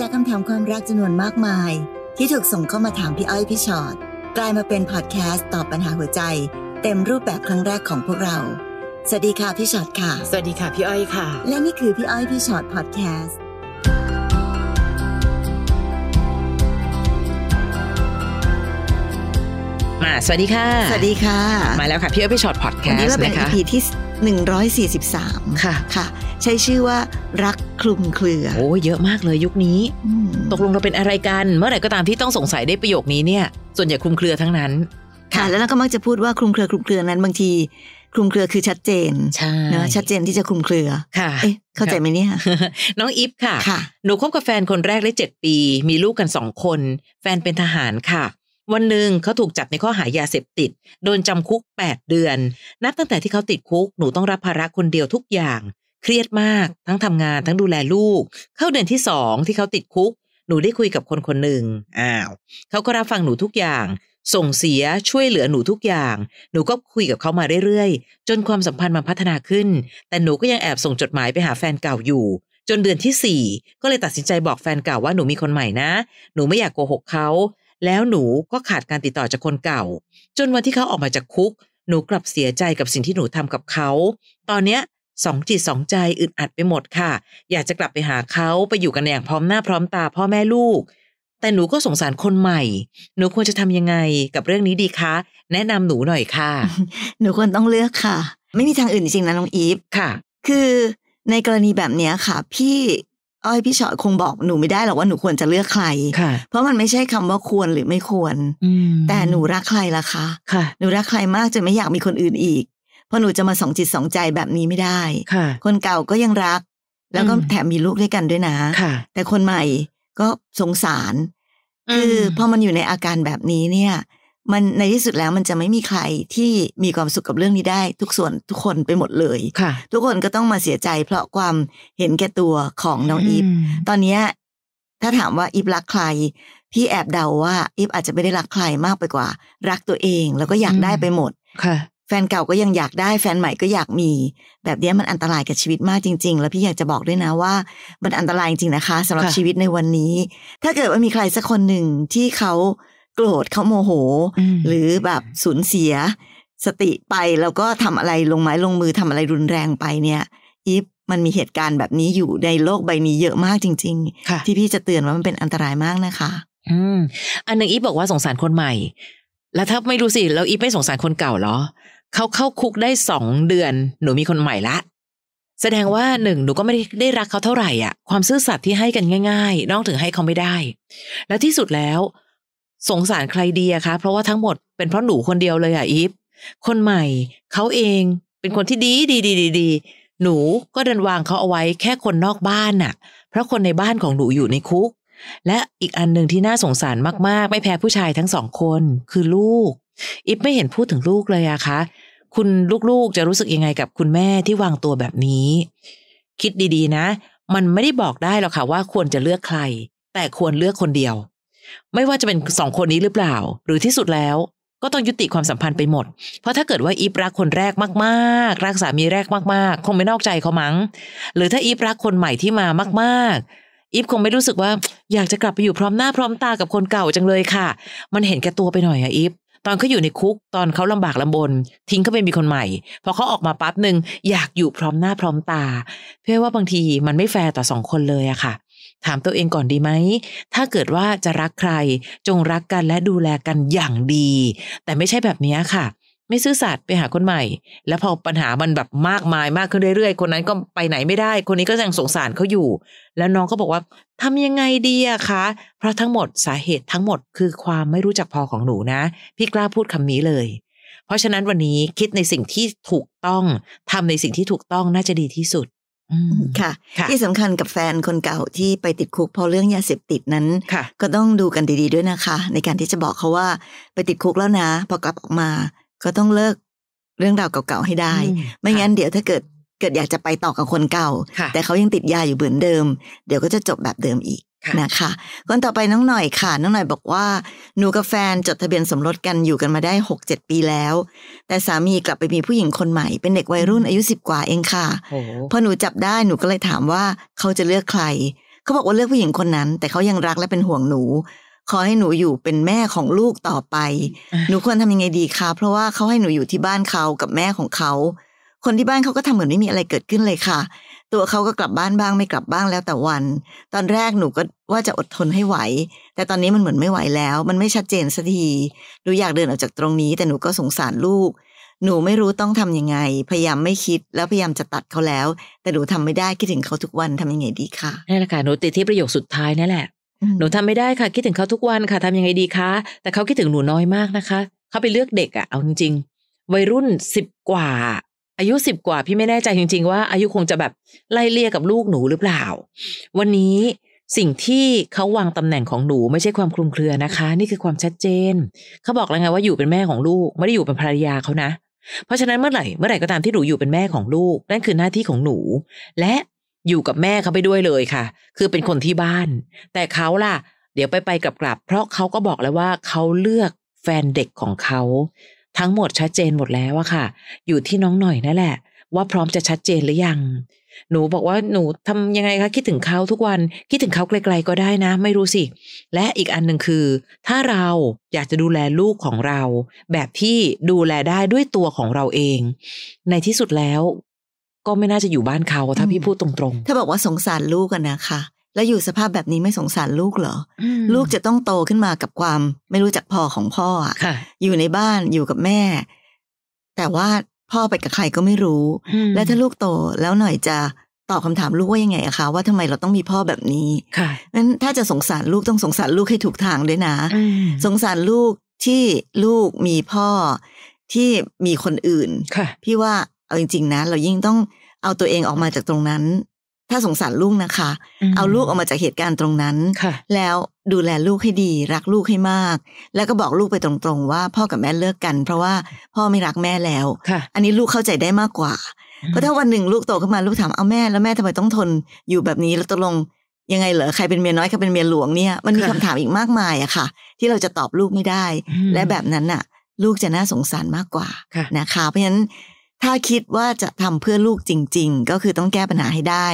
จากคำถามความรักจำนวนมากมาย ที่ถูกส่งเข้ามาถามพี่อ้อยพี่ชอ็อตกลายมาเป็นพอดแคสต์ตอบปัญหาหัวใจ เต็มรูปแบบครั้งแรกของพวกเรา สวัสดีค่ะพี่ชอ็อตค่ะ สวัสดีค่ะพี่อ้อยค่ะ และนี่คือพี่อ้อยพี่ชอ็อตพอดแคสต์มาสวัสดีค่ะ สวัสดีค่ะ มาแล้วค่ะพี่อ้อยพี่ฉอดพอดแคสต์วันนี้เราเป็นนะคะ EP ที่ 143 ค่ะ ค่ะ ใช้ชื่อว่ารักคลุมเครือ โอ้เยอะมากเลยยุคนี้อืมตกลงเราเป็นอะไรกัน เมื่อไหร่ก็ตามที่ต้องสงสัยได้ประโยคนี้เนี่ย ส่วนใหญ่คลุมเครือทั้งนั้น ค่ะ แล้วเราก็มักจะพูดว่าคลุมเครือคลุมเครือนั้นบางทีคลุมเครือคือชัดเจนใช่เนอะชัดเจนที่จะคลุมเครือค่ะเอ๊ะเข้าใจไหมเนี่ยน้องอิฟค่ะค่ะ หนูคบกับแฟนคนแรกได้เจ็ดปี มีลูกกันสองคน แฟนเป็นทหารค่ะ วันหนึ่งเขาถูกจับในข้อหายาเสพติด โดนจำคุก 8 เดือน นับตั้งแต่ที่เขาติดคุกหนูต้องรับภาระคนเดียวทุกอย่าง เครียดมาก ทั้งทำงานทั้งดูแลลูก เข้าเดือนที่สองที่เขาติดคุก หนูได้คุยกับคนคนหนึ่งอ้าวเขาก็รับฟังหนูทุกอย่าง ส่งเสียช่วยเหลือหนูทุกอย่าง หนูก็คุยกับเขามาเรื่อยๆ จนความสัมพันธ์มันพัฒนาขึ้น แต่หนูก็ยังแอบส่งจดหมายไปหาแฟนเก่าอยู่จนเดือนที่สี่ก็เลยตัดสินใจบอกแฟนเก่าว่าหนูมีคนใหม่นะ หนูไม่อยากโกหกเขา แล้วหนูก็ขาดการติดต่อจากคนเก่า จนวันที่เขาออกมาจากคุก หนูกลับเสียใจกับสิ่งที่หนูทำกับเขา ตอนเนี้ยสองจิตสองใจอึดอัดไปหมดค่ะ อยากจะกลับไปหาเขาไปอยู่กันอย่างพร้อมหน้าพร้อมตาพ่อแม่ลูก แต่หนูก็สงสารคนใหม่ หนูควรจะทำยังไงกับเรื่องนี้ดีคะ แนะนำหนูหน่อยค่ะ หนูควรต้องเลือกค่ะ ไม่มีทางอื่นจริงๆนะน้องอีฟค่ะ คือในกรณีแบบเนี้ยค่ะ พี่ อ้อยพี่ชอตคงบอกหนูไม่ได้หรอกว่าหนูควรจะเลือกใครค่ะเพราะมันไม่ใช่คำว่าควรหรือไม่ควรอืมแต่หนูรักใครล่ะคะค่ะหนูรักใครมากจนไม่อยากมีคนอื่นอีก เพราะหนูจะมาสองจิตสองใจแบบนี้ไม่ได้ค่ะคนเก่าก็ยังรัก แล้วก็อืมแถมมีลูกด้วยกันด้วยนะค่ะแต่คนใหม่ก็สงสารคืออมพอมันอยู่ในอาการแบบนี้เนี่ย มันในที่สุดแล้วมันจะไม่มีใครที่มีความสุขกับเรื่องนี้ได้ ทุกส่วนทุกคนไปหมดเลยค่ะทุกคนก็ต้องมาเสียใจ เพราะความเห็นแก่ตัวของน้องอีฟมตอนเนี้ยถ้าถามว่าอีฟรักใครพี่แอบเดาว่าอีฟอาจจะไม่ได้รักใครมากไปกว่า รักตัวเอง แล้วก็อยากได้ไปหมดค่ะแฟนเก่าก็ยังอยากได้แฟนใหม่ก็อยากมี แบบเนี้ยมันอันตรายกับชีวิตมากจริง ๆ แล้วพี่อยากจะบอกด้วยนะว่า มันอันตรายจริงๆนะคะสำหรับค่ะชีวิตในวันนี้ ถ้าเกิดว่ามีใครสักคนหนึ่งที่เขา โกรธเขาโมโหมหรือแบบสูญเสีย สติไปแล้วก็ทำอะไรลงไม้ลงมือทำอะไรรุนแรงไปเนี่ยอีฟมันมีเหตุการณ์แบบนี้อยู่ในโลกใบนี้เยอะมากจริงค่ะๆที่พี่จะเตือนว่ามันเป็นอันตรายมากนะคะ อืมอันหนึ่งอีฟบอกว่าสงสารคนใหม่ แล้วถ้าไม่รู้สิแล้วอีฟไม่สงสารคนเก่าเหรอเขาเข้าคุกได้สองเดือน หนูมีคนใหม่ละแสดงว่าหนึ่งหนูก็ไม่ได้ได้รักเขาเท่าไหร่อะ ความซื่อสัตย์ที่ให้กันง่าย ๆน้องถึงให้เขาไม่ได้ แล้วที่สุดแล้ว สงสารใครดีอะคะ เพราะว่าทั้งหมดเป็นเพราะหนูคนเดียวเลยอะอีฟคนใหม่เขาเองเป็นคนที่ดีดีดีดีดีหนูก็เดินวางเขาเอาไว้แค่คนนอกบ้านน่ะ เพราะคนในบ้านของหนูอยู่ในคุก และอีกอันหนึ่งที่น่าสงสารมากๆ ไม่แพ้ผู้ชายทั้งสองคนคือลูก อิฟไม่เห็นพูดถึงลูกเลยอะคะ คุณลูกๆจะรู้สึกยังไงกับคุณแม่ที่วางตัวแบบนี้ คิดดีๆนะ มันไม่ได้บอกได้หรอกค่ะว่าควรจะเลือกใคร แต่ควรเลือกคนเดียว ไม่ว่าจะเป็นสองคนนี้หรือเปล่า หรือที่สุดแล้วก็ต้องยุติความสัมพันธ์ไปหมด เพราะถ้าเกิดว่าอีฟรักคนแรกมากๆ รักสามีแรกมากๆ คงไม่นอกใจเขามั้ง หรือถ้าอีฟรักคนใหม่ที่มามากๆ อีฟคงไม่รู้สึกว่าอยากจะกลับไปอยู่พร้อมหน้าพร้อมตากับคนเก่าจังเลยค่ะ มันเห็นแก่ตัวไปหน่อยอะอีฟ ตอนเขาอยู่ในคุก ตอนเขาลำบากลำบน ทิ้งเขาไปมีคนใหม่ พอเขาออกมาปั๊บหนึ่งอยากอยู่พร้อมหน้าพร้อมตา เพื่อว่าบางทีมันไม่แฟร์ต่อสองคนเลยอะค่ะ ถามตัวเองก่อนดีไหม ถ้าเกิดว่าจะรักใคร จงรักกันและดูแลกันอย่างดี แต่ไม่ใช่แบบนี้ค่ะ ไม่ซื่อสัตย์ไปหาคนใหม่ แล้วพอปัญหามันแบบมากมายมากขึ้นเรื่อยๆ คนนั้นก็ไปไหนไม่ได้ คนนี้ก็ยังสงสารเขาอยู่ แล้วน้องก็บอกว่าทำยังไงดีอะคะ เพราะทั้งหมดสาเหตุทั้งหมดคือความไม่รู้จักพอของหนูนะ พี่กล้าพูดคำนี้เลย เพราะฉะนั้นวันนี้คิดในสิ่งที่ถูกต้องทำในสิ่งที่ถูกต้องน่าจะดีที่สุด ค่ะค่ะ ที่สำคัญกับแฟนคนเก่าที่ไปติดคุกเพราะเรื่องยาเสพติดนั้นค่ะก็ต้องดูกันดีๆด้วยนะคะ ในการที่จะบอกเขาว่าไปติดคุกแล้วนะพอกลับออกมา ก็ต้องเลิกเรื่องราวเก่าๆให้ได้อืมไม่งั้นเดี๋ยวถ้าเกิดเกิดอยากจะไปต่อกับคนเก่าค่ะแต่เขายังติดยาอยู่เหมือนเดิม เดี๋ยวก็จะจบแบบเดิมอีกค่ะ นะคะ คนต่อไปน้องหน่อยค่ะ น้องหน่อยบอกว่า หนูกับแฟนจดทะเบียนสมรสกันอยู่กันมาได้หกเจ็ดปีแล้ว แต่สามีกลับไปมีผู้หญิงคนใหม่ เป็นเด็กวัยรุ่นอายุสิบกว่าเองค่ะโอ้พอหนูจับได้หนูก็เลยถามว่าเขาจะเลือกใคร เขาบอกว่าเลือกผู้หญิงคนนั้น แต่เขายังรักและเป็นห่วงหนูขอให้หนูอยู่เป็นแม่ของลูกต่อไปอะหนูควรทำยังไงดีคะ เพราะว่าเขาให้หนูอยู่ที่บ้านเขากับแม่ของเขา คนที่บ้านเขาก็ทำเหมือนไม่มีอะไรเกิดขึ้นเลยค่ะ ตัวเขาก็กลับบ้านบ้างไม่กลับบ้างแล้วแต่วัน ตอนแรกหนูก็ว่าจะอดทนให้ไหว แต่ตอนนี้มันเหมือนไม่ไหวแล้ว มันไม่ชัดเจนสักทีหนูอยากเดินออกจากตรงนี้ แต่หนูก็สงสารลูก หนูไม่รู้ต้องทำยังไง พยายามไม่คิดแล้วพยายามจะตัดเขาแล้ว แต่หนูทำไม่ได้คิดถึงเขาทุกวันทำยังไงดีคะนั่นแหละค่ะหนูติดที่ประโยคสุดท้ายนั่นแหละอืมหนูทำไม่ได้ค่ะคิดถึงเขาทุกวันค่ะทำยังไงดีคะแต่เขาคิดถึงหนูน้อยมากนะคะ เขาไปเลือกเด็กอะเอาจริงๆวัยรุ่นสิบกว่า อายุสิบกว่าพี่ไม่แน่ใจจริง ๆ ว่าอายุคงจะแบบไล่เลี่ยกับลูกหนูหรือเปล่า วันนี้สิ่งที่เขาวางตำแหน่งของหนูไม่ใช่ความคลุมเครือนะคะ นี่คือความชัดเจน เขาบอกแล้วไงว่าอยู่เป็นแม่ของลูกไม่ได้อยู่เป็นภรรยาเขานะ เพราะฉะนั้นเมื่อไหร่เมื่อไหร่ก็ตามที่หนูอยู่เป็นแม่ของลูก นั่นคือหน้าที่ของหนู และอยู่กับแม่เขาไปด้วยเลยค่ะ คือเป็นคนที่บ้าน แต่เขาล่ะ เดี๋ยวไปไปกลับกลับเพราะเขาก็บอกแล้วว่าเขาเลือกแฟนเด็กของเขา ทั้งหมดชัดเจนหมดแล้วอะค่ะ อยู่ที่น้องหน่อยนั่นแหละ ว่าพร้อมจะชัดเจนหรือยัง หนูบอกว่าหนูทำยังไงคะคิดถึงเขาทุกวันคิดถึงเขาไกลๆก็ได้นะ ไม่รู้สิ และอีกอันหนึ่งคือ ถ้าเราอยากจะดูแลลูกของเรา แบบที่ดูแลได้ด้วยตัวของเราเอง ในที่สุดแล้ว ก็ไม่น่าจะอยู่บ้านเขาถ้าพี่พูดตรงๆถ้าบอกว่าสงสารลูกกันนะคะ แล้วอยู่สภาพแบบนี้ไม่สงสารลูกเหรออืมลูกจะต้องโตขึ้นมากับความ ไม่รู้จักพอของพ่ออะค่ะ อยู่ในบ้านอยู่กับแม่ แต่ว่าพ่อไปกับใครก็ไม่รู้อืมและถ้าลูกโตแล้วหน่อยจะตอบคำถามลูกว่ายังไงอะคะว่าทำไมเราต้องมีพ่อแบบนี้ค่ะนั้นถ้าจะสงสารลูกต้องสงสารลูกให้ถูกทางด้วยนะอืมสงสารลูกที่ลูกมีพ่อที่มีคนอื่นค่ะพี่ว่าเอาจริง ๆ นะ เรายิ่งต้องเอาตัวเองออกมาจากตรงนั้น ถ้าสงสารลูกนะคะอืมเอาลูกออกมาจากเหตุการณ์ตรงนั้นค่ะแล้วดูแลลูกให้ดี รักลูกให้มาก แล้วก็บอกลูกไปตรงๆ ว่าพ่อกับแม่เลิกกัน เพราะว่าพ่อไม่รักแม่แล้วค่ะอันนี้ลูกเข้าใจได้มากกว่า เพราะถ้าวันหนึ่งลูกโตขึ้นมาลูกถามเอาแม่แล้วแม่ทำไมต้องทนอยู่แบบนี้แล้วตกลงยังไงเหรอใครเป็นเมียน้อยใครเป็นเมียหลวงเนี่ยมันมีค่ะคำถามอีกมากมายอะค่ะ ที่เราจะตอบลูกไม่ได้อืมและแบบนั้นน่ะ ลูกจะน่าสงสารมากกว่าค่ะนะคะ เพราะฉะนั้น ถ้าคิดว่าจะทำเพื่อลูกจริง ๆ ก็คือต้องแก้ปัญหาให้ได้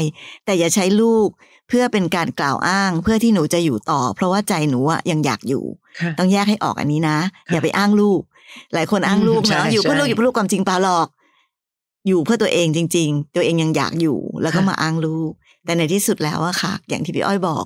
แต่อย่าใช้ลูกเพื่อเป็นการกล่าวอ้างเพื่อที่หนูจะอยู่ต่อ เพราะว่าใจหนูอะยังอยากอยู่ค่ะต้องแยกให้ออกอันนี้นะค่ะอย่าไปอ้างลูก หลายคนอ้างลูกอืมใช่เนาะอยู่เพื่อใช่ลูกอยู่เพื่อลูกความจริงเปล่าหรอก อยู่เพื่อตัวเองจริง ๆ ตัวเองยังอยากอยู่ แล้วก็ค่ะมาอ้างลูก แต่ในที่สุดแล้วอะค่ะ อย่างที่พี่อ้อยบอก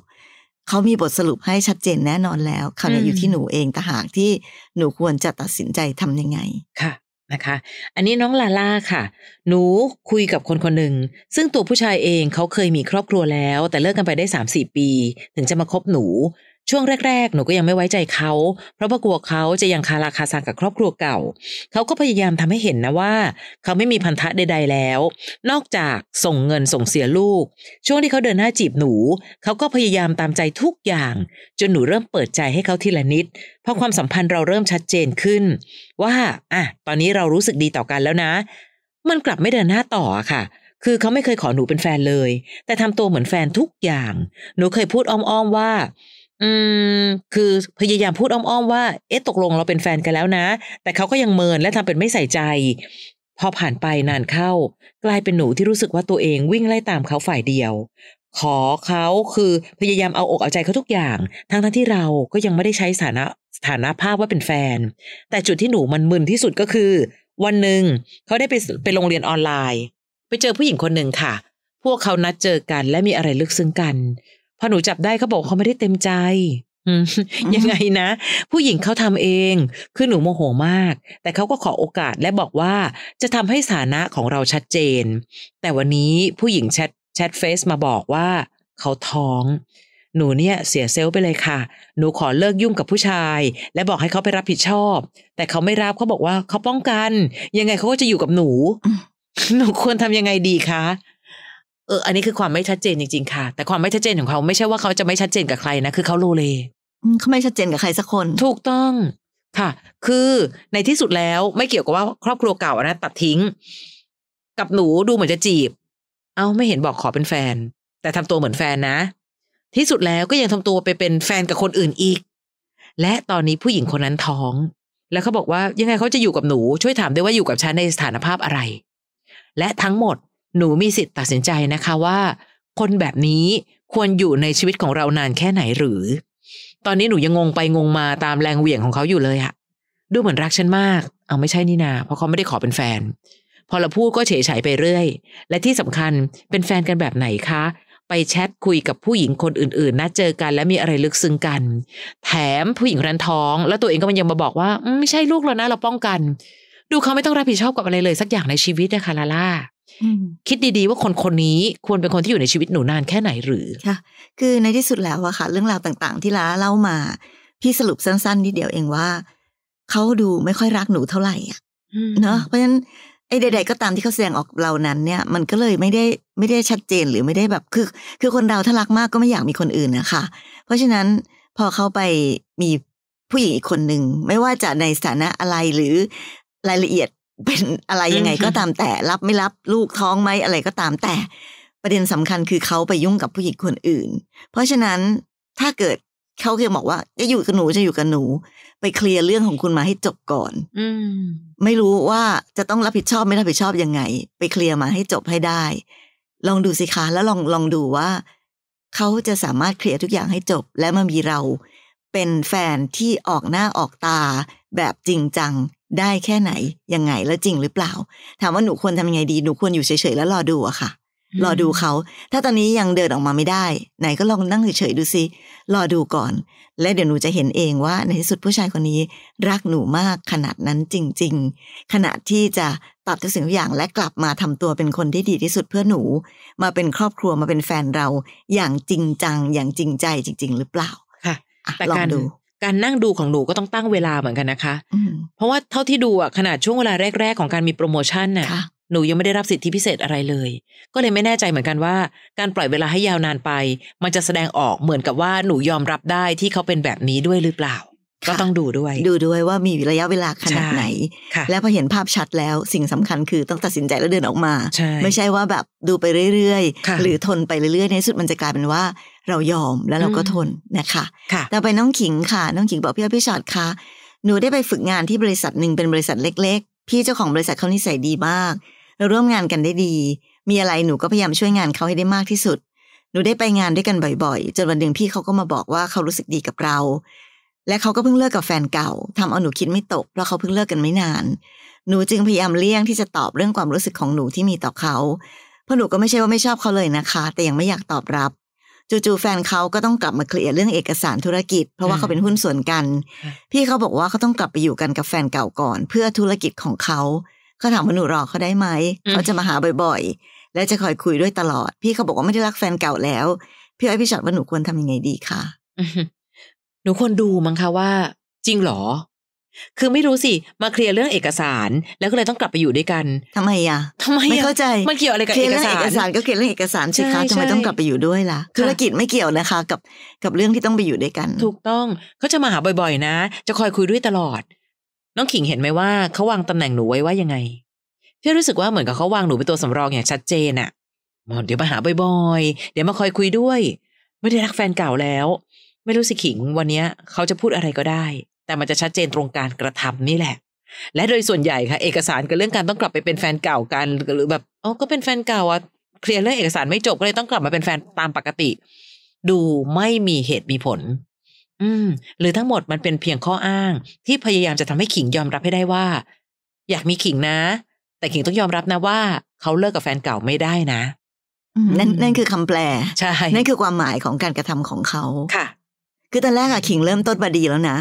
เขามีบทสรุปให้ชัดเจนแน่นอนแล้วคราวนี้อยู่ที่หนูเองต่างหากที่หนูควรจะตัดสินใจทำยังไงค่ะ นะคะ อันนี้น้องลาล่าค่ะ หนูคุยกับคนคนหนึ่ง ซึ่งตัวผู้ชายเองเขาเคยมีครอบครัวแล้ว แต่เลิกกันไปได้สามสี่ปี ถึงจะมาคบหนู ช่วงแรก ๆ หนูก็ยังไม่ไว้ใจเขา เพราะว่ากลัวเขาจะยังคาราคาซังกับครอบครัวเก่า เขาก็พยายามทำให้เห็นนะว่า เขาไม่มีพันธะใด ๆ แล้ว นอกจากส่งเงินส่งเสียลูก ช่วงที่เขาเดินหน้าจีบหนู เขาก็พยายามตามใจทุกอย่าง จนหนูเริ่มเปิดใจให้เขาทีละนิด พอความสัมพันธ์เราเริ่มชัดเจนขึ้น ว่าอะตอนนี้เรารู้สึกดีต่อกันแล้วนะ มันกลับไม่เดินหน้าต่อค่ะคือเขาไม่เคยขอหนูเป็นแฟนเลย แต่ทำตัวเหมือนแฟนทุกอย่าง หนูเคยพูดอ้อมๆว่า อืม คือพยายามพูดอ้อมๆว่า เอ๊ะ ตกลงเราเป็นแฟนกันแล้วนะ แต่เขาก็ยังเมินและทำเป็นไม่ใส่ใจ พอผ่านไปนานเข้า กลายเป็นหนูที่รู้สึกว่าตัวเองวิ่งไล่ตามเขาฝ่ายเดียว ขอเขาคือพยายามเอาอกเอาใจเขาทุกอย่าง ทั้งทั้งที่เราก็ยังไม่ได้ใช้สถานะสถานะภาพว่าเป็นแฟน แต่จุดที่หนูมันมึนที่สุดก็คือ วันหนึ่งเขาได้ไปไปโรงเรียนออนไลน์ ไปเจอผู้หญิงคนหนึ่งค่ะ พวกเขานัดเจอกันและมีอะไรลึกซึ้งกัน พอหนูจับได้เขาบอกเขาไม่ได้เต็มใจอืมยังไงนะ ผู้หญิงเขาทำเอง คือหนูโมโหมาก แต่เขาก็ขอโอกาสและบอกว่าจะทำให้สถานะของเราชัดเจน แต่วันนี้ผู้หญิงแชทแชทเฟซมาบอกว่าเขาท้อง หนูเนี่ยเสียเซลล์ไปเลยค่ะ หนูขอเลิกยุ่งกับผู้ชาย และบอกให้เขาไปรับผิดชอบ แต่เขาไม่รับเขาบอกว่าเขาป้องกัน ยังไงเขาก็จะอยู่กับหนูอืมหนูควรทำยังไงดีคะ เอออันนี้คือความไม่ชัดเจนจริงๆค่ะ แต่ความไม่ชัดเจนของเขาไม่ใช่ว่าเขาจะไม่ชัดเจนกับใครนะคือเขาโลเลอืมเขาไม่ชัดเจนกับใครสักคน ถูกต้องค่ะ คือในที่สุดแล้วไม่เกี่ยวกับว่าครอบครัวเก่าอะนะตัดทิ้ง กับหนูดูเหมือนจะจีบ เอ้าไม่เห็นบอกขอเป็นแฟน แต่ทำตัวเหมือนแฟนนะ ที่สุดแล้วก็ยังทำตัวไปเป็นแฟนกับคนอื่นอีก และตอนนี้ผู้หญิงคนนั้นท้อง แล้วเขาบอกว่ายังไงเขาจะอยู่กับหนูช่วยถามด้วยว่าอยู่กับฉันในสถานภาพอะไร และทั้งหมด หนูมีสิทธิ์ตัดสินใจนะคะว่า คนแบบนี้ควรอยู่ในชีวิตของเรานานแค่ไหนหรือ ตอนนี้หนูยังงงไปงงมาตามแรงเหวี่ยงของเขาอยู่เลยอะดูเหมือนรักฉันมาก เอาไม่ใช่นี่นา เพราะเขาไม่ได้ขอเป็นแฟน พอเราพูดก็เฉยเฉยไปเรื่อย และที่สำคัญเป็นแฟนกันแบบไหนคะ ไปแชทคุยกับผู้หญิงคนอื่นๆนัดเจอกันและมีอะไรลึกซึ้งกัน แถมผู้หญิงรันท้อง แล้วตัวเองก็มันยังมาบอกว่าไม่ใช่ลูกแล้วนะเราป้องกัน ดูเขาไม่ต้องรับผิดชอบกับอะไรเลยสักอย่างในชีวิตนะคะลาล่า คิดดีๆว่าคนคนนี้ควรเป็นคนที่อยู่ในชีวิตหนูนานแค่ไหนหรือค่ะ คือในที่สุดแล้วอะค่ะ เรื่องราวต่างๆ ที่ล้าเล่ามา พี่สรุปสั้นๆนิดเดียวเองว่าเขาดูไม่ค่อยรักหนูเท่าไหร่อะเนาะเพราะฉะนั้นไอ้ใด ๆ ก็ตามที่เขาแสดงออกเรานั้นเนี่ย มันก็เลยไม่ได้ไม่ได้ชัดเจนหรือไม่ได้แบบคือ คือคนเราถ้ารักมากก็ไม่อยากมีคนอื่นนะคะเพราะฉะนั้นพอเขาไปมีผู้หญิงอีกคนหนึ่งไม่ว่าจะในสถานะอะไรหรือรายละเอียด เป็นอะไรยังไงอือฮึก็ตามแต่รับไม่รับลูกท้องไหมอะไรก็ตามแต่ ประเด็นสำคัญคือเขาไปยุ่งกับผู้หญิงคนอื่น เพราะฉะนั้นถ้าเกิดเขาเคยบอกว่าจะอยู่กับหนูจะอยู่กับหนู ไปเคลียร์เรื่องของคุณมาให้จบก่อน อืมไม่รู้ว่าจะต้องรับผิดชอบไม่รับผิดชอบยังไง ไปเคลียร์มาให้จบให้ได้ ลองดูสิคะแล้วลองลองดูว่า เขาจะสามารถเคลียร์ทุกอย่างให้จบ และมามีเราเป็นแฟนที่ออกหน้าออกตาแบบจริงจัง ได้แค่ไหน ยังไงแล้วจริงหรือเปล่า ถามว่าหนูควรทำยังไงดีหนูควรอยู่เฉยๆแล้วรอดูอะค่ะ รอดูเขา ถ้าตอนนี้ยังเดินออกมาไม่ได้ ไหนก็ลองนั่งเฉยๆดูสิรอดูก่อน และเดี๋ยวหนูจะเห็นเองว่าในที่สุดผู้ชายคนนี้ รักหนูมากขนาดนั้นจริง ๆขนาดที่จะตัดทุกสิ่งทุกอย่างและกลับมาทำตัวเป็นคนที่ดีที่สุดเพื่อหนู มาเป็นครอบครัวมาเป็นแฟนเราอย่างจริงจังอย่างจริงใจจริง ๆ หรือเปล่าค่ะอะแต่ลองการดู การนั่งดูของหนูก็ต้องตั้งเวลาเหมือนกันนะคะอืมเพราะว่าเท่าที่ดูอะขนาดช่วงเวลาแรก ๆ ของการมีโปรโมชั่นน่ะค่ะหนูยังไม่ได้รับสิทธิพิเศษอะไรเลย ก็เลยไม่แน่ใจเหมือนกันว่า การปล่อยเวลาให้ยาวนานไป มันจะแสดงออกเหมือนกับว่าหนูยอมรับได้ที่เขาเป็นแบบนี้ด้วยหรือเปล่าค่ะ ก็ต้องดูด้วย ดูด้วยว่ามีระยะเวลาขนาดไหนค่ะแล้วพอเห็นภาพชัดแล้วสิ่งสำคัญคือต้องตัดสินใจแล้วเดินออกมาใช่ไม่ใช่ว่าแบบดูไปเรื่อยค่ะๆหรือทนไปเรื่อยๆ ในที่สุดมันจะกลายเป็นว่าเรายอมแล้วเราก็อืมทนนะคะค่ะต่อไปน้องขิงค่ะ น้องขิงบอกพี่อ้อยพี่ชอดคะหนูได้ไปฝึกงานที่บริษัทหนึ่งเป็นบริษัทเล็ก ๆ พี่เจ้าของบริษัทเขานิสัยดีมากเราร่วมงานกันได้ดี มีอะไรหนูก็พยายามช่วยงานเขาให้ได้มากที่สุด หนูได้ไปงานด้วยกันบ่อยๆ จนวันหนึ่งพี่เขาก็มาบอกว่าเขารู้สึกดีกับเรา และเขาก็เพิ่งเลิกกับแฟนเก่าทำเอาหนูคิดไม่ตก เพราะเขาเพิ่งเลิกกันไม่นาน หนูจึงพยายามเลี่ยงที่จะตอบเรื่องความรู้สึกของหนูที่มีต่อเขาเพราะหนูก็ไม่ใช่ว่าไม่ชอบเขาเลยนะคะ แต่ยังไม่อยากตอบรับจู่ๆแฟนเขาก็ต้องกลับมาเคลียร์เรื่องเอกสารธุรกิจ เพราะว่าเขาเป็นหุ้นส่วนกันค่ะพี่เขาบอกว่าเขาต้องกลับไปอยู่กันกับแฟนเก่าก่อน เพื่อธุรกิจของเขาเขาถามว่าหนูรอเขาได้ไหมอืมเขาจะมาหาบ่อยๆ และจะคอยคุยด้วยตลอด พี่เขาบอกว่าไม่ได้รักแฟนเก่าแล้ว พี่อ้อยพี่ชอดว่าหนูควรทำยังไงดีคะอือฮึ หนูควรดูมั้งคะว่า จริงเหรอ คือไม่รู้สิ มาเคลียร์เรื่องเอกสาร แล้วก็เลยต้องกลับไปอยู่ด้วยกันทำไมอะทำไมอะไม่เข้าใจมันเกี่ยวอะไรกับเคลียเอร์กเรื่องสาเอกสารรก็เคลียร์เรื่องเอกสารสิคะใช่ทำไมใช่ต้องกลับไปอยู่ด้วยล่ะ ธุรกิจไม่เกี่ยวนะคะ กับกับเรื่องที่ต้องไปอยู่ด้วยกัน ถูกต้องเขาจะมาหาบ่อย ๆ นะ จะคอยคุยด้วยตลอด น้องขิงเห็นไหมว่าเขาวางตำแหน่งหนูไว้ว่ายังไงพี่รู้สึกว่าเหมือนกับเขาวางหนูเป็นตัวสำรองอย่างชัดเจนอะบอกเดี๋ยวมาหาบ่อยๆ เดี๋ยวมาคอยคุยด้วย ไม่ได้รักแฟนเก่าแล้ว ไม่รู้สิขิงวันเนี้ยเขาจะพูดอะไรก็ได้ แต่มันจะชัดเจนตรงการกระทำนี่แหละ และโดยส่วนใหญ่ค่ะ เอกสารกับเรื่องการต้องกลับไปเป็นแฟนเก่ากันหรือแบบอ๋อก็เป็นแฟนเก่าอะเคลียร์เรื่องเอกสารไม่จบก็เลยต้องกลับมาเป็นแฟนตามปกติ ดูไม่มีเหตุมีผล อืม หรือทั้งหมดมันเป็นเพียงข้ออ้าง ที่พยายามจะทำให้ขิงยอมรับให้ได้ว่า อยากมีขิงนะ แต่ขิงต้องยอมรับนะว่าเขาเลิกกับแฟนเก่าไม่ได้นะอืมนั่นนั่นคือคำแปล ใช่ นั่นคือความหมายของการกระทำของเขาค่ะ คือตอนแรกอะขิงเริ่มต้นมาดีแล้วนะ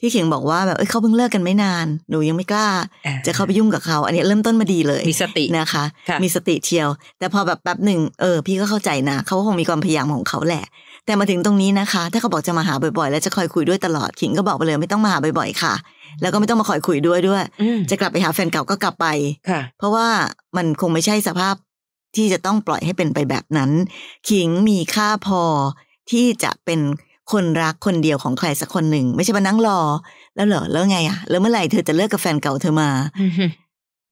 ที่ขิงบอกว่าแบบเอ้ยเขาเพิ่งเลิกกันไม่นาน หนูยังไม่กล้าอ่าจะเข้าไปยุ่งกับเขา อันนี้เริ่มต้นมาดีเลยมีสตินะคะค่ะมีสติเชียว แต่พอแบบแป๊บหนึ่งเออ พี่ก็เข้าใจนะเขาก็คงมีความพยายามของเขาแหละ แต่มาถึงตรงนี้นะคะ ถ้าเขาบอกจะมาหาบ่อยๆ แล้วจะคอยคุยด้วยตลอดขิงก็บอกไปเลยไม่ต้องมาหาบ่อยๆค่ะ แล้วก็ไม่ต้องมาคอยคุยด้วยด้วยอืมจะกลับไปหาแฟนเก่าก็กลับไปค่ะเพราะว่ามันคงไม่ใช่สภาพที่จะต้องปล่อยให้เป็นไปแบบนั้น ขิงมีค่าพอที่จะเป็น คนรักคนเดียวของใครสักคนหนึ่ง ไม่ใช่มานั่งรอ แล้วเหรอแล้วไงอะแล้วเมื่อไหร่เธอจะเลิกกับแฟนเก่าเธอมา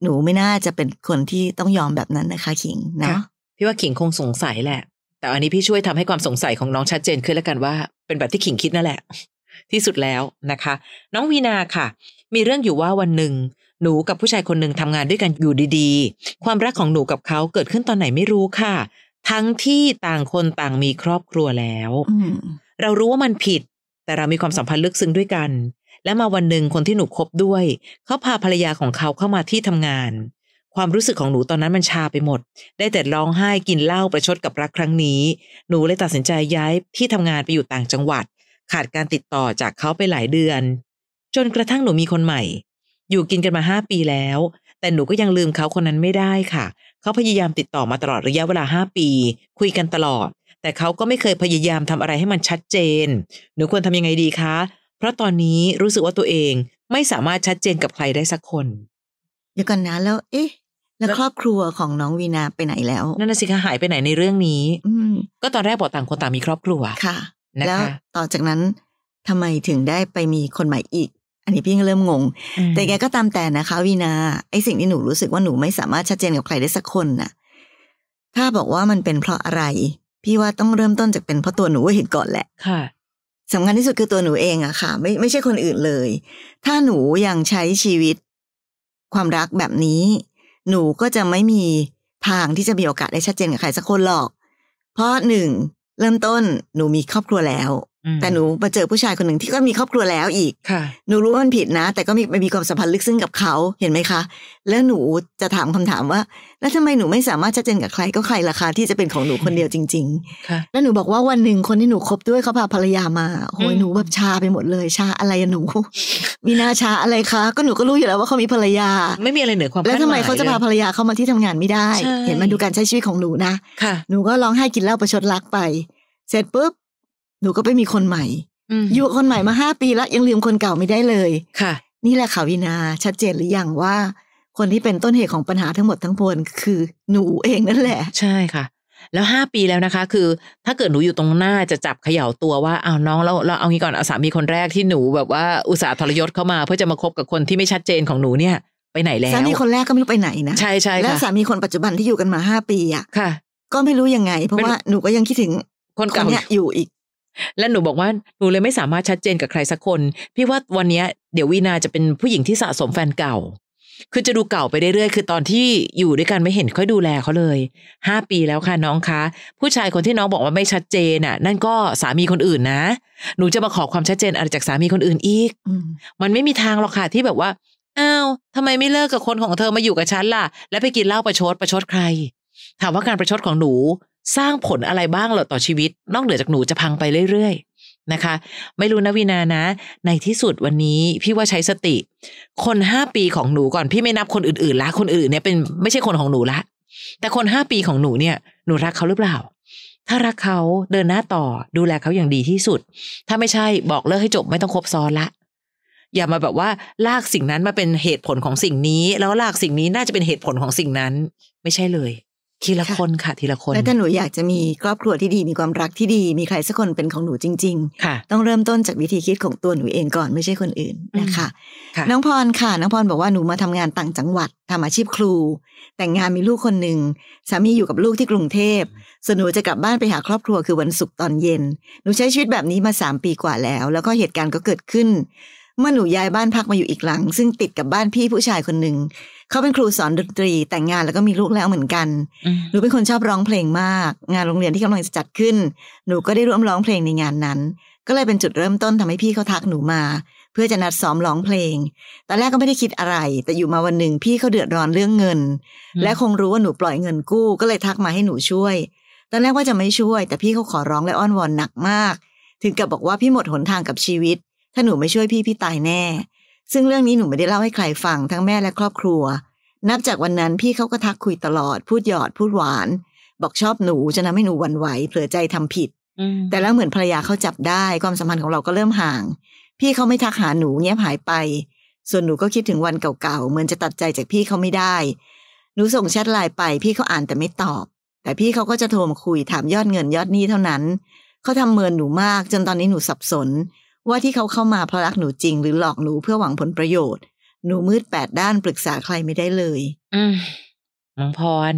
หนูไม่น่าจะเป็นคนที่ต้องยอมแบบนั้นนะคะขิงเนาะค่ะพี่ว่าขิงคงสงสัยแหละ แต่อันนี้พี่ช่วยทำให้ความสงสัยของน้องชัดเจนขึ้นแล้วกันว่า เป็นแบบที่ขิงคิดนั่นแหละ ที่สุดแล้วนะคะ น้องวีนาค่ะ มีเรื่องอยู่ว่าวันหนึ่งหนูกับผู้ชายคนหนึ่งทำงานด้วยกันอยู่ดีๆ ความรักของหนูกับเขาเกิดขึ้นตอนไหนไม่รู้ค่ะ ทั้งที่ต่างคนต่างมีครอบครัวแล้วอืม เรารู้ว่ามันผิด แต่เรามีความสัมพันธ์ลึกซึ้งด้วยกัน และมาวันหนึ่งคนที่หนูคบด้วย เขาพาภรรยาของเขาเข้ามาที่ทำงาน ความรู้สึกของหนูตอนนั้นมันชาไปหมด ได้แต่ร้องไห้กินเหล้าประชดกับรักครั้งนี้ หนูเลยตัดสินใจย้ายที่ทำงานไปอยู่ต่างจังหวัด ขาดการติดต่อจากเขาไปหลายเดือน จนกระทั่งหนูมีคนใหม่ อยู่กินกันมาห้าปีแล้ว แต่หนูก็ยังลืมเขาคนนั้นไม่ได้ค่ะ เขาพยายามติดต่อมาตลอดระยะเวลาห้าปี คุยกันตลอด แต่เขาก็ไม่เคยพยายามทำอะไรให้มันชัดเจน หนูควรทำยังไงดีคะ เพราะตอนนี้รู้สึกว่าตัวเองไม่สามารถชัดเจนกับใครได้สักคน เดี๋ยวก่อนนะแล้ว เอ๊ะแล้วแล้วครอบครัวของน้องวีนาไปไหนแล้ว นั่นน่ะสิคะหายไปไหนในเรื่องนี้ อืมก็ตอนแรกบอกต่างคนต่างมีครอบครัวค่ะนะคะแล้วต่อจากนั้นทำไมถึงได้ไปมีคนใหม่อีก อันนี้พี่ก็เริ่มงงอืมแต่แกก็ตามแต่นะคะวีนาไอสิ่งที่หนูรู้สึกว่าหนูไม่สามารถชัดเจนกับใครได้สักคนน่ะ ถ้าบอกว่ามันเป็นเพราะอะไร พี่ว่าต้องเริ่มต้นจากเป็นเพราะตัวหนูเห็นก่อนแหละค่ะสำคัญที่สุดคือตัวหนูเองอะค่ะ ไม่ไม่ใช่คนอื่นเลย ถ้าหนูยังใช้ชีวิต ความรักแบบนี้ หนูก็จะไม่มีทางที่จะมีโอกาสได้ชัดเจนกับใครสักคนหรอก เพราะหนึ่งเริ่มต้นหนูมีครอบครัวแล้วอืม แต่หนูมาเจอผู้ชายคนหนึ่งที่ก็มีครอบครัวแล้วอีกค่ะหนูรู้ว่ามันผิดนะ แต่ก็มีมีความสัมพันธ์ลึกซึ้งกับเขาเห็นไหมคะ แล้วหนูจะถามคำถามว่า แล้วทำไมหนูไม่สามารถชัดเจนกับใครก็ใครล่ะคะที่จะเป็นของหนูคนเดียวจริงๆค่ะแล้วหนูบอกว่าวันหนึ่งคนที่หนูคบด้วยเขาพาภรรยามาโอ้อืยมหนูแบบชาไปหมดเลยชาอะไรอะหนู มีนาชาอะไรคะ ก็หนูก็รู้อยู่แล้วว่าเขามีภรรยา ไม่มีอะไรเหนือความแล้วทำไมคดหยเขาจะพาภรรยาเข้ามาที่ทำงานไม่ได้ใช่เห็นมันดูการใช้ชีวิตของหนูนะค่ะหนูก็ร้องไห้กินเหล้าประชดรักไป เสร็จปุ๊บ หนูก็ไปมีคนใหม่มอยู่กับคนใหม่มาห้าปีแล้วยังลืมคนเก่าไม่ได้เลยค่ะ นี่แหละค่ะวินาชัดเจนหรือยังว่า คนที่เป็นต้นเหตุของปัญหาทั้งหมดทั้งปวงคือหนูเองนั่นแหละ ใช่ค่ะ แล้วห้าปีแล้วนะคะ คือ ถ้าเกิดหนูอยู่ตรงหน้าจะจับเขย่าตัวว่าอ้าวน้องเราเราเอางี้ก่อนเอาสามีคนแรกที่หนูแบบว่าอุตส่าห์ทรยศเข้ามา เพื่อจะมาคบกับคนที่ไม่ชัดเจนของหนูเนี่ยไปไหนแล้วสามีคนแรกก็ไม่รู้ไปไหนนะใช่ใช่และค่ะสามีคนปัจจุบันที่อยู่กันมาห้าปีอะค่ะ ก็ไม่รู้ยังไง เพราะไม่รู้ว่าหนูก็ยังคิดถึงคนคเก่านเนี้ยอยู่อีก และหนูบอกว่าหนูเลยไม่สามารถชัดเจนกับใครสักคน พี่ว่าวันเนี้ยเดี๋ยววีนาจะเป็นผู้หญิงที่สะสมแฟนเก่า คือจะดูเก่าไปเรื่อยๆ คือตอนที่อยู่ด้วยกันไม่เห็นค่อยดูแลเขาเลยห้าปีแล้วค่ะน้องคะ ผู้ชายคนที่น้องบอกว่าไม่ชัดเจนน่ะ นั่นก็สามีคนอื่นนะ หนูจะมาขอความชัดเจนอะไรจากสามีคนอื่นอีกอืมมันไม่มีทางหรอกค่ะที่แบบว่าอ้าวทำไมไม่เลิกกับคนของเธอมาอยู่กับฉันล่ะ แล้วไปกินเหล้าประชดประชดใคร ถามว่าการประชดของหนู สร้างผลอะไรบ้างเหรอต่อชีวิต นอกเหนือจากหนูจะพังไปเรื่อยๆนะคะ ไม่รู้นะวินานะ ในที่สุดวันนี้พี่ว่าใช้สติ คนห้าปีของหนูก่อนพี่ไม่นับคนอื่นๆละคนอื่นเนี่ยเป็นไม่ใช่คนของหนูละ แต่คนห้าปีของหนูเนี่ยหนูรักเขาหรือเปล่าถ้ารักเขาเดินหน้าต่อดูแลเขาอย่างดีที่สุด ถ้าไม่ใช่บอกเลิกให้จบไม่ต้องคบซ้อนละ อย่ามาแบบว่าลากสิ่งนั้นมาเป็นเหตุผลของสิ่งนี้ แล้วลากสิ่งนี้น่าจะเป็นเหตุผลของสิ่งนั้น ไม่ใช่เลย ทีละคนค่ะ ทีละคนแล้วถ้าหนูอยากจะมีครอบครัวที่ดีมีความรักที่ดี มีใครสักคนเป็นของหนูจริงค่ะๆต้องเริ่มต้นจากวิธีคิดของตัวหนูเองก่อนไม่ใช่คนอื่นนะคะค่ะน้องพรค่ะน้องพรบอกว่าหนูมาทำงานต่างจังหวัดทำอาชีพครู แต่งงานมีลูกคนหนึ่งสามีอยู่กับลูกที่กรุงเทพส่วนหนูจะกลับบ้านไปหาครอบครัวคือวันศุกร์ตอนเย็น หนูใช้ชีวิตแบบนี้มาสามปีกว่าแล้ว แล้วก็เหตุการณ์ก็เกิดขึ้นเมื่อหนูย้ายบ้านพักมาอยู่อีกหลัง ซึ่งติดกับบ้านพี่ผู้ชายคนหนึ่ง เขาเป็นครูสอนดนตรีแต่งงานแล้วก็มีลูกแล้วเหมือนกันอืมหนูเป็นคนชอบร้องเพลงมาก งานโรงเรียนที่กำลังจะจัดขึ้น หนูก็ได้ร่วมร้องเพลงในงานนั้น ก็เลยเป็นจุดเริ่มต้นทำให้พี่เขาทักหนูมา เพื่อจะนัดซ้อมร้องเพลงตอนแรกก็ไม่ได้คิดอะไร แต่อยู่มาวันหนึ่งพี่เขาเดือดร้อนเรื่องเงินอืมและคงรู้ว่าหนูปล่อยเงินกู้ ก็เลยทักมาให้หนูช่วยตอนแรกว่าจะไม่ช่วย แต่พี่เขาขอร้องและอ้อนวอนหนักมาก ถึงกับบอกว่าพี่หมดหนทางกับชีวิต ถ้าหนูไม่ช่วยพี่พี่ตายแน่ ซึ่งเรื่องนี้หนูไม่ได้เล่าให้ใครฟังทั้งแม่และครอบครัว นับจากวันนั้นพี่เขาก็ทักคุยตลอด พูดหยอดพูดหวาน บอกชอบหนูจะทำให้หนูหวั่นไหวเผลอใจทำผิดอืมแต่แล้วเหมือนภรรยาเขาจับได้ความสัมพันธ์ของเราก็เริ่มห่าง พี่เขาไม่ทักหาหนูเงียบหายไป ส่วนหนูก็คิดถึงวันเก่าๆเหมือนจะตัดใจจากพี่เขาไม่ได้ หนูส่งแชทไลน์ไป พี่เขาอ่านแต่ไม่ตอบ แต่พี่เขาก็จะโทรมาคุยถามยอดเงินยอดหนี้เท่านั้นเขาทำเมินหนูมากจนตอนนี้หนูสับสน ว่าที่เขาเข้ามาเพราะรักหนูจริง หรือหลอกหนูเพื่อหวังผลประโยชน์ หนูมืดแปดด้านปรึกษาใครไม่ได้เลย อืมน้องพร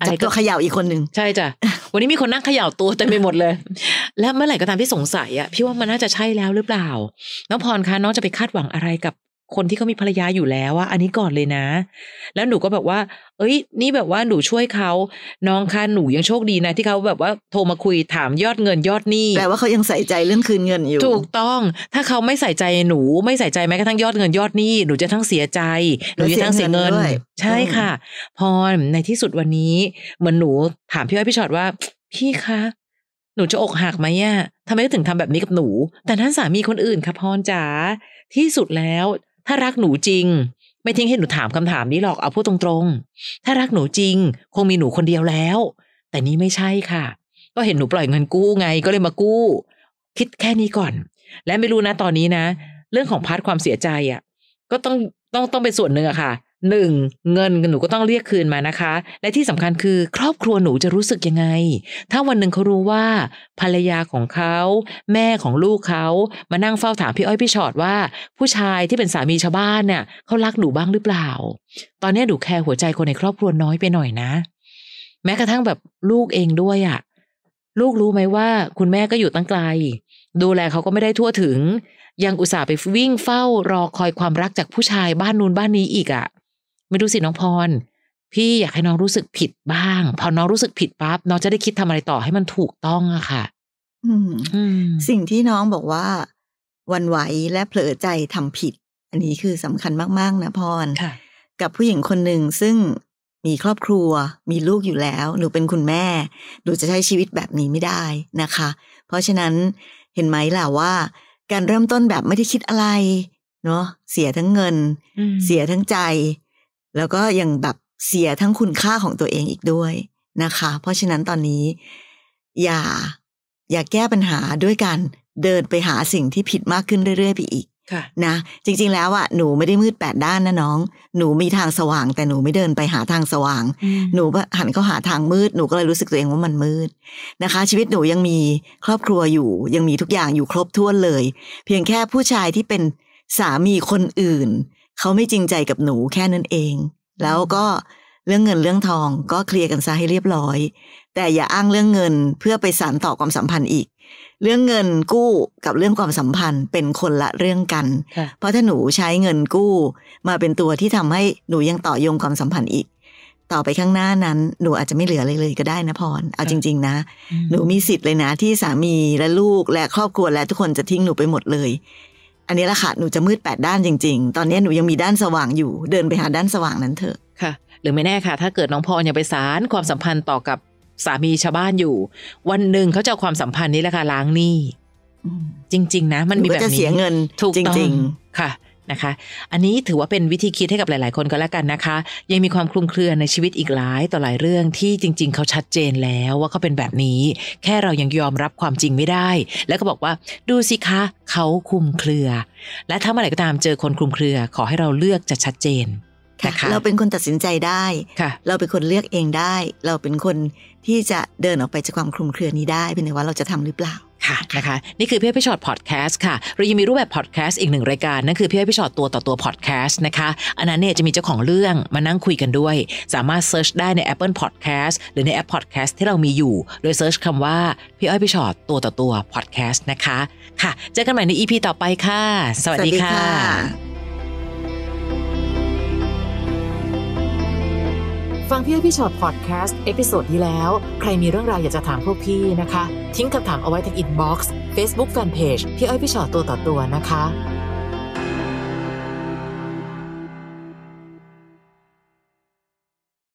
อะไรจับก็ตัวเขย่าอีกคนหนึ่งใช่จ้ะวันนี้มีคนนั่งเขย่าตัวเต็มไปหมดเลย และเมื่อไหร่ก็ตามที่สงสัยอะพี่ว่ามันน่าจะใช่แล้วหรือเปล่า น้องพรคะน้องจะไปคาดหวังอะไรกับ คนที่เขามีภรรยาอยู่แล้วอะอันนี้ก่อนเลยนะ แล้วหนูก็แบบว่า เอ้ย นี่แบบว่าหนูช่วยเขาน้องคะหนูยังโชคดีนะ ที่เขาแบบว่าโทรมาคุยถามยอดเงินยอดหนี้แปลว่าเขายังใส่ใจเรื่องคืนเงินอยู่ ถูกต้อง ถ้าเขาไม่ใส่ใจหนูไม่ใส่ใจแม้กระทั่งยอดเงินยอดหนี้หนูจะทั้งเสียใจ หนูจะทั้งเสียเงินด้วยใช่ค่ะ พรในที่สุดวันนี้เหมือนหนูถามพี่อ้อยพี่ชอตว่า พี่คะหนูจะอกหักไหมอะทำไมถึงทำแบบนี้กับหนู แต่นั้นสามีคนอื่นค่ะพรจ๋าที่สุดแล้ว ถ้ารักหนูจริง ไม่ทิ้งให้หนูถามคำถามนี้หรอกเอาพูดตรงๆ ถ้ารักหนูจริง คงมีหนูคนเดียวแล้ว แต่นี้ไม่ใช่ค่ะ ก็เห็นหนูปล่อยเงินกู้ไงก็เลยมากู้ คิดแค่นี้ก่อน และไม่รู้นะตอนนี้นะ เรื่องของพาร์ทความเสียใจอะ่ะ ก็ต้องต้องต้องเป็นส่วนหนึ่งอะค่ะ หนึ่งเงินหนูก็ต้องเรียกคืนมานะคะ และที่สำคัญคือ ครอบครัวหนูจะรู้สึกยังไง ถ้าวันหนึ่งเขารู้ว่า ภรรยาของเขา แม่ของลูกเขามานั่งเฝ้าถามพี่อ้อยพี่ชอดว่า ผู้ชายที่เป็นสามีชาวบ้านเนี่ยเขารักหนูบ้างหรือเปล่า ตอนนี้หนูแคร์หัวใจคนในครอบครัวน้อยไปหน่อยนะ แม้กระทั่งแบบลูกเองด้วยอะลูกรู้ไหมว่า คุณแม่ก็อยู่ตั้งไกล ดูแลเขาก็ไม่ได้ทั่วถึง ยังอุตส่าห์ไปวิ่งเฝ้ารอคอยความรักจากผู้ชายบ้านนู้นบ้านนี้อีกอะ่ะ ไม่รู้สิน้องพร พี่อยากให้น้องรู้สึกผิดบ้าง พอน้องรู้สึกผิดปั๊บน้องจะได้คิดทำอะไรต่อให้มันถูกต้องอะค่ะ อืมอืมสิ่งที่น้องบอกว่าหวันไหวและเผลอใจทำผิด อันนี้คือสำคัญมากๆนะพรค่ะกับผู้หญิงคนหนึ่งซึ่งมีครอบครัว มีลูกอยู่แล้วหนูเป็นคุณแม่หนูจะใช้ชีวิตแบบนี้ไม่ได้นะคะ เพราะฉะนั้นเห็นไหมล่ะว่า การเริ่มต้นแบบไม่ได้คิดอะไรเนาะเสียทั้งเงินอืมเสียทั้งใจ แล้วก็ยังแบบเสียทั้งคุณค่าของตัวเองอีกด้วยนะคะ เพราะฉะนั้นตอนนี้ อย่าอย่าแก้ปัญหาด้วยการเดินไปหาสิ่งที่ผิดมากขึ้นเรื่อยๆไปอีกค่ะนะจริง ๆ แล้วอะหนูไม่ได้มืดแปดด้านนะน้อง หนูมีทางสว่าง แต่หนูไม่เดินไปหาทางสว่าง หนูหันเข้าหาทางมืดหนูก็เลยรู้สึกตัวเองว่ามันมืดนะคะ ชีวิตหนูยังมีครอบครัวอยู่ ยังมีทุกอย่างอยู่ครบถ้วนเลย เพียงแค่ผู้ชายที่เป็นสามีคนอื่น เขาไม่จริงใจกับหนูแค่นั้นเอง แล้วก็เรื่องเงินเรื่องทองก็เคลียร์กันซะให้เรียบร้อย แต่อย่าอ้างเรื่องเงินเพื่อไปสานต่อความสัมพันธ์อีก เรื่องเงินกู้กับเรื่องความสัมพันธ์เป็นคนละเรื่องกันค่ะเพราะถ้าหนูใช้เงินกู้ มาเป็นตัวที่ทำให้หนูยังต่อยงความสัมพันธ์อีก ต่อไปข้างหน้านั้น หนูอาจจะไม่เหลืออะไรเลยก็ได้นะพรเอาจริง ๆ นะ หนูมีสิทธิ์เลยนะที่สามีและลูกและครอบครัวและทุกคนจะทิ้งหนูไปหมดเลย อันนี้ละค่ะหนูจะมืดแปดด้านจริง ๆ ตอนนี้หนูยังมีด้านสว่างอยู่ เดินไปหาด้านสว่างนั้นเถอะค่ะ หรือไม่แน่ค่ะ ถ้าเกิดน้องพรยังไปสารความสัมพันธ์ต่อกับสามีชาวบ้านอยู่ วันหนึ่งเขาจะเอาความสัมพันธ์นี้แหละค่ะล้างหนี้อืมจริง ๆ นะ มันมีหแบบก็จะนี้เสียเงินถูกจต้องริงค่ะ นะคะ อันนี้ถือว่าเป็นวิธีคิดให้กับหลาย ๆ คนก็แล้วกันนะคะ ยังมีความคลุมเครือในชีวิตอีกหลายต่อหลายเรื่องที่จริง ๆ เขาชัดเจนแล้วว่าเขาเป็นแบบนี้ แค่เรายังยอมรับความจริงไม่ได้ แล้วก็บอกว่าดูสิคะเขาคลุมเครือ และถ้าเมื่อไหร่ก็ตามเจอคนคลุมเครือ ขอให้เราเลือกจะชัดเจนๆค่ะนะคะเราเป็นคนตัดสินใจได้ค่ะเราเป็นคนเลือกเองได้ เราเป็นคนที่จะเดินออกไปจากความคลุมเครือนี้ได้เป็นแต่ว่าเราจะทำหรือเปล่า ค่ะนะคะนี่คือพี่อ้อยพี่ชอตพอดแคสต์ค่ะเรายังมีรูปแบบพอดแคสต์อีกหนึ่งรายการนั่นคือพี่อ้อยพี่ชอตตัวต่อตัวพอดแคสต์นะคะอันนั้นเนี่ยจะมีเจ้าของเรื่องมานั่งคุยกันด้วย สามารถ search ได้ใน Apple Podcast หรือในแอปพอดแคสต์ที่เรามีอยู่ โดย search คำว่าพี่อ้อยพี่ฉอดตัวต่อตัวพอดแคสต์นะคะค่ะเจอกันใหม่ใน EP ต่อไปค่ะ สวัสดีค่ะ ฟังพี่อ้อยพี่ฉอดพอดแคสต์ episode ที่แล้ว ใครมีเรื่องราวอยากจะถามพวกพี่นะคะ ทิ้งคำถามเอาไว้ที่ inbox เฟซบุ๊กแฟนเพจพี่อ้อยพี่ฉอดตัวต่อตัวนะคะ